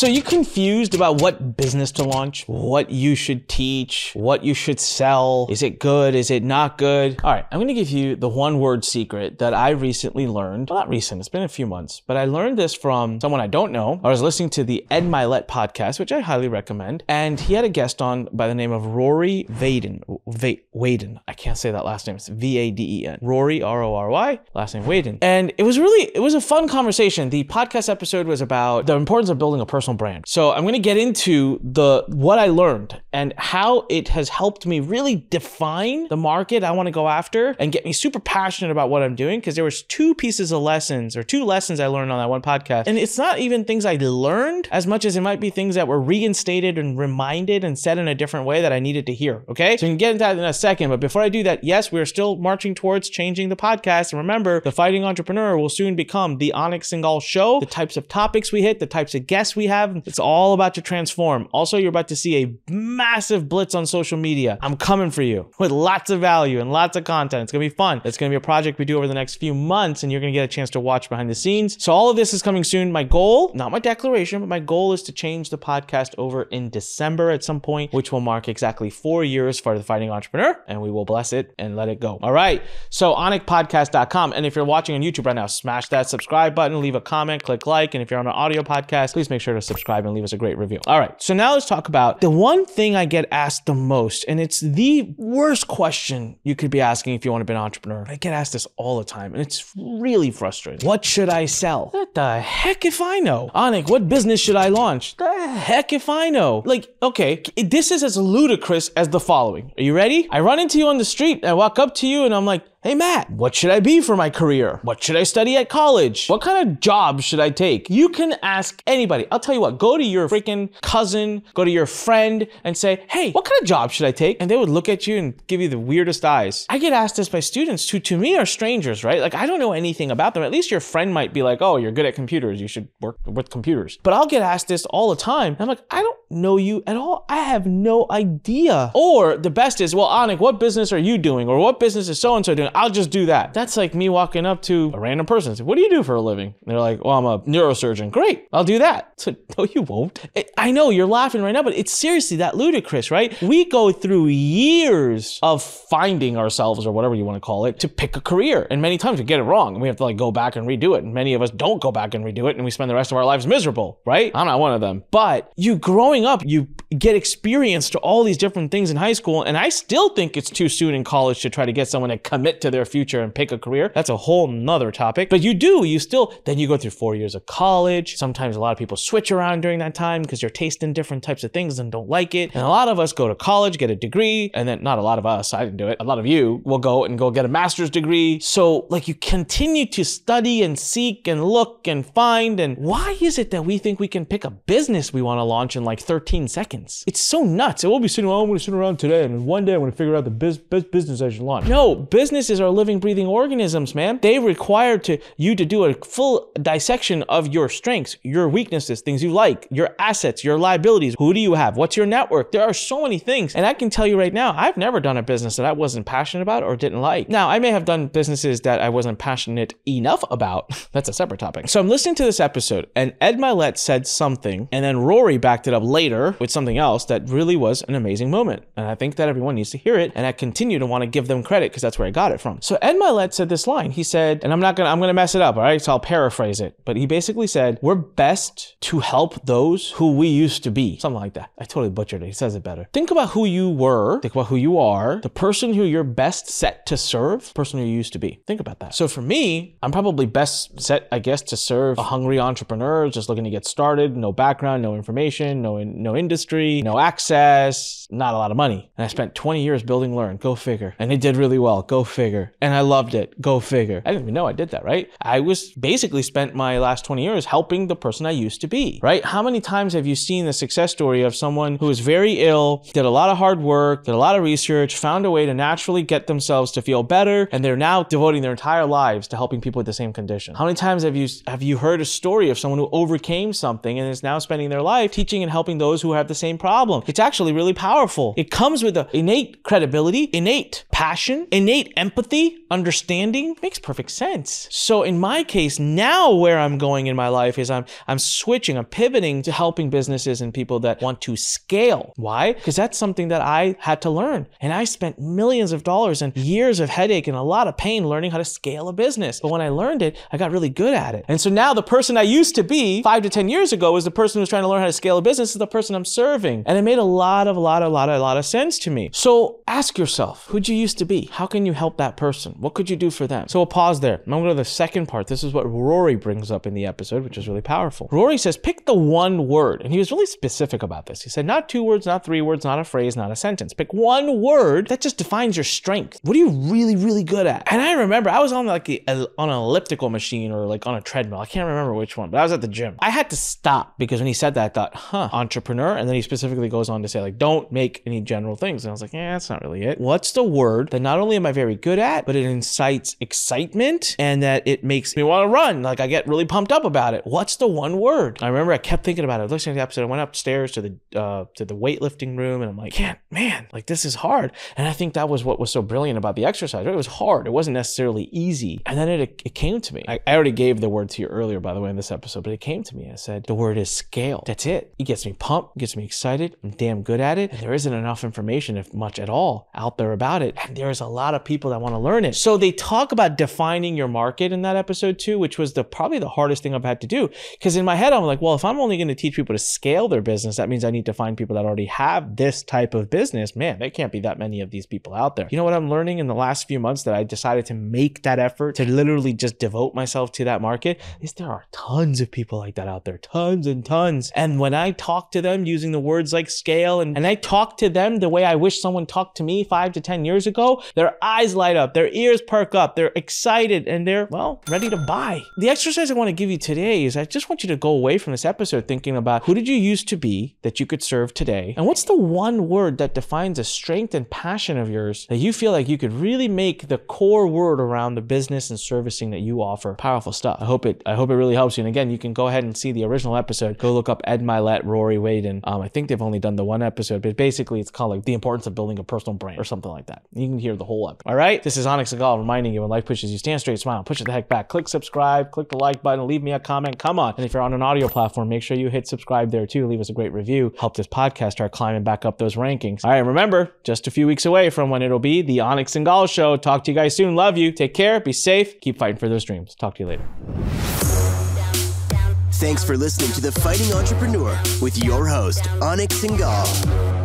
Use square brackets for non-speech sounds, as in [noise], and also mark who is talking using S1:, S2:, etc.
S1: So you confused about what business to launch, what you should teach, what you should sell? Is it good? Is it not good? All right, I'm gonna give you the one word secret that I recently learned. Well, not recent, it's been a few months, but I learned this from someone I don't know. I was listening to the Ed Mylett podcast, which I highly recommend, and he had a guest on by the name of Rory Vaden. Va- Waden. I can't say that last name. It's V A D E N. Rory R O R Y. Last name Waden. And it was really it was a fun conversation. The podcast episode was about the importance of building a personal brand. So I'm going to get into the what I learned and how it has helped me really define the market I want to go after and get me super passionate about what I'm doing because there was two pieces of lessons or two lessons I learned on that one podcast. And it's not even things I learned as much as it might be things that were reinstated and reminded and said in a different way that I needed to hear. Okay? So we can get into that in a second, but before I do that, yes, we're still marching towards changing the podcast. And remember, the fighting entrepreneur will soon become the Anik Singal show. The types of topics we hit, the types of guests we have, it's all about to transform. Also, you're about to see a massive blitz on social media. I'm coming for you with lots of value and lots of content. It's gonna be fun. It's gonna be a project we do over the next few months, and you're gonna get a chance to watch behind the scenes. So all of this is coming soon. My goal, not my declaration, but my goal is to change the podcast over in December at some point, which will mark exactly four years for the fighting entrepreneur, and we will bless it and let it go. All right. So anikpodcast.com. And if you're watching on YouTube right now, smash that subscribe button, leave a comment, click like. And if you're on an audio podcast, please make sure to subscribe and leave us a great review. All right. So now let's talk about the one thing I get asked the most, and it's the worst question you could be asking if you want to be an entrepreneur. I get asked this all the time, and it's really frustrating. What should I sell? What the heck if I know? Anik, what business should I launch? The heck if I know? Like, okay, this is as ludicrous as the following. Are you ready? I run into you on the street, I walk up to you, and I'm like, Hey Matt, what should I be for my career? What should I study at college? What kind of job should I take? You can ask anybody. I'll tell you what, go to your freaking cousin, go to your friend and say, hey, what kind of job should I take? And they would look at you and give you the weirdest eyes. I get asked this by students who to me are strangers, right? Like I don't know anything about them. At least your friend might be like, oh, you're good at computers. You should work with computers. But I'll get asked this all the time. I'm like, I don't know you at all. I have no idea. Or the best is, well, Anik, what business are you doing? Or what business is so and so doing? I'll just do that. That's like me walking up to a random person and say, What do you do for a living? And they're like, Well, I'm a neurosurgeon. Great, I'll do that. So, no, you won't. I know you're laughing right now, but it's seriously that ludicrous, right? We go through years of finding ourselves or whatever you want to call it to pick a career. And many times we get it wrong and we have to like go back and redo it. And many of us don't go back and redo it and we spend the rest of our lives miserable, right? I'm not one of them. But you growing up, you get experience to all these different things in high school. And I still think it's too soon in college to try to get someone to commit to their future and pick a career. That's a whole nother topic. But you do, you still, then you go through four years of college. Sometimes a lot of people switch around during that time because you're tasting different types of things and don't like it. And a lot of us go to college, get a degree, and then not a lot of us, I didn't do it. A lot of you will go and go get a master's degree. So like you continue to study and seek and look and find. And why is it that we think we can pick a business we want to launch in like 13 seconds? It's so nuts. It will be sitting, oh, I'm going to sit around today and one day I'm going to figure out the biz- best business I should launch. No, businesses are living, breathing organisms, man. They require to you to do a full dissection of your strengths, your weaknesses, things you like, your assets, your liabilities. Who do you have? What's your network? There are so many things. And I can tell you right now, I've never done a business that I wasn't passionate about or didn't like. Now, I may have done businesses that I wasn't passionate enough about. [laughs] That's a separate topic. So I'm listening to this episode and Ed Mylett said something and then Rory backed it up later with something else that really was an amazing moment. And I think that everyone needs to hear it. And I continue to want to give them credit because that's where I got it from. So Ed Mylett said this line. He said, and I'm not gonna I'm gonna mess it up, all right? So I'll paraphrase it. But he basically said, We're best to help those who we used to be. Something like that. I totally butchered it. He says it better. Think about who you were, think about who you are, the person who you're best set to serve, person who you used to be. Think about that. So for me, I'm probably best set, I guess, to serve a hungry entrepreneur just looking to get started, no background, no information, no no industry, no access, not a lot of money. And I spent 20 years building Lurn. Go figure. And it did really well. Go figure. And I loved it. Go figure. I didn't even know I did that, right? I was basically spent my last 20 years helping the person I used to be, right? How many times have you seen the success story of someone who was very ill, did a lot of hard work, did a lot of research, found a way to naturally get themselves to feel better, and they're now devoting their entire lives to helping people with the same condition? How many times have you have you heard a story of someone who overcame something and is now spending their life teaching and helping helping those who have the same problem. It's actually really powerful. It comes with an innate credibility, innate passion, innate empathy, understanding. Makes perfect sense. So in my case, now where I'm going in my life is I'm I'm switching, I'm pivoting to helping businesses and people that want to scale. Why? Because that's something that I had to learn. And I spent millions of dollars and years of headache and a lot of pain learning how to scale a business. But when I learned it, I got really good at it. And so now the person I used to be five to 10 years ago is the person who's trying to learn how to scale a business the person I'm serving. And it made a lot of, a lot, a lot, a lot of sense to me. So ask yourself, who'd you used to be? How can you help that person? What could you do for them? So we'll pause there. I'm going to go to the second part. This is what Rory brings up in the episode, which is really powerful. Rory says, pick the one word. And he was really specific about this. He said, not two words, not three words, not a phrase, not a sentence. Pick one word that just defines your strength. What are you really, really good at? And I remember I was on like a, on an elliptical machine or like on a treadmill. I can't remember which one, but I was at the gym. I had to stop because when he said that, I thought, huh, entrepreneur. And then he specifically goes on to say, like, don't make any general things. And I was like, yeah, that's not really it. What's the word that not only am I very good at, but it incites excitement and that it makes me want to run? Like, I get really pumped up about it. What's the one word? I remember I kept thinking about it. Listening to the episode, I went upstairs to the uh, to the weightlifting room, and I'm like, can't, man, like this is hard. And I think that was what was so brilliant about the exercise. Right? It was hard. It wasn't necessarily easy. And then it it came to me. I, I already gave the word to you earlier, by the way, in this episode, but it came to me. I said the word is scale. That's it. It gets me pumped, gets me excited. I'm damn good at it. And there isn't enough information, if much at all, out there about it. And there's a lot of people that want to learn it. So they talk about defining your market in that episode too, which was the probably the hardest thing I've had to do. Because in my head, I'm like, well, if I'm only going to teach people to scale their business, that means I need to find people that already have this type of business. Man, there can't be that many of these people out there. You know what I'm learning in the last few months that I decided to make that effort to literally just devote myself to that market is there are tons of people like that out there, tons and tons. And when I talk to them using the words like scale and, and I talk to them the way I wish someone talked to me five to 10 years ago, their eyes light up, their ears perk up, they're excited, and they're, well, ready to buy. The exercise I want to give you today is I just want you to go away from this episode thinking about who did you used to be that you could serve today? And what's the one word that defines a strength and passion of yours that you feel like you could really make the core word around the business and servicing that you offer? Powerful stuff. I hope it I hope it really helps you. And again, you can go ahead and see the original episode. Go look up Ed Mylett, Rory Wade, and um, I think they've only done the one episode, but basically it's called like the importance of building a personal brand or something like that. You can hear the whole episode. All right. This is Anik Singal reminding you when life pushes you, stand straight, smile, push it the heck back. Click subscribe, click the like button, leave me a comment. Come on. And if you're on an audio platform, make sure you hit subscribe there too. Leave us a great review. Help this podcast start climbing back up those rankings. All right. Remember, just a few weeks away from when it'll be the Anik Singal show. Talk to you guys soon. Love you. Take care. Be safe. Keep fighting for those dreams. Talk to you later.
S2: Thanks for listening to The Fighting Entrepreneur with your host, Anik Singal.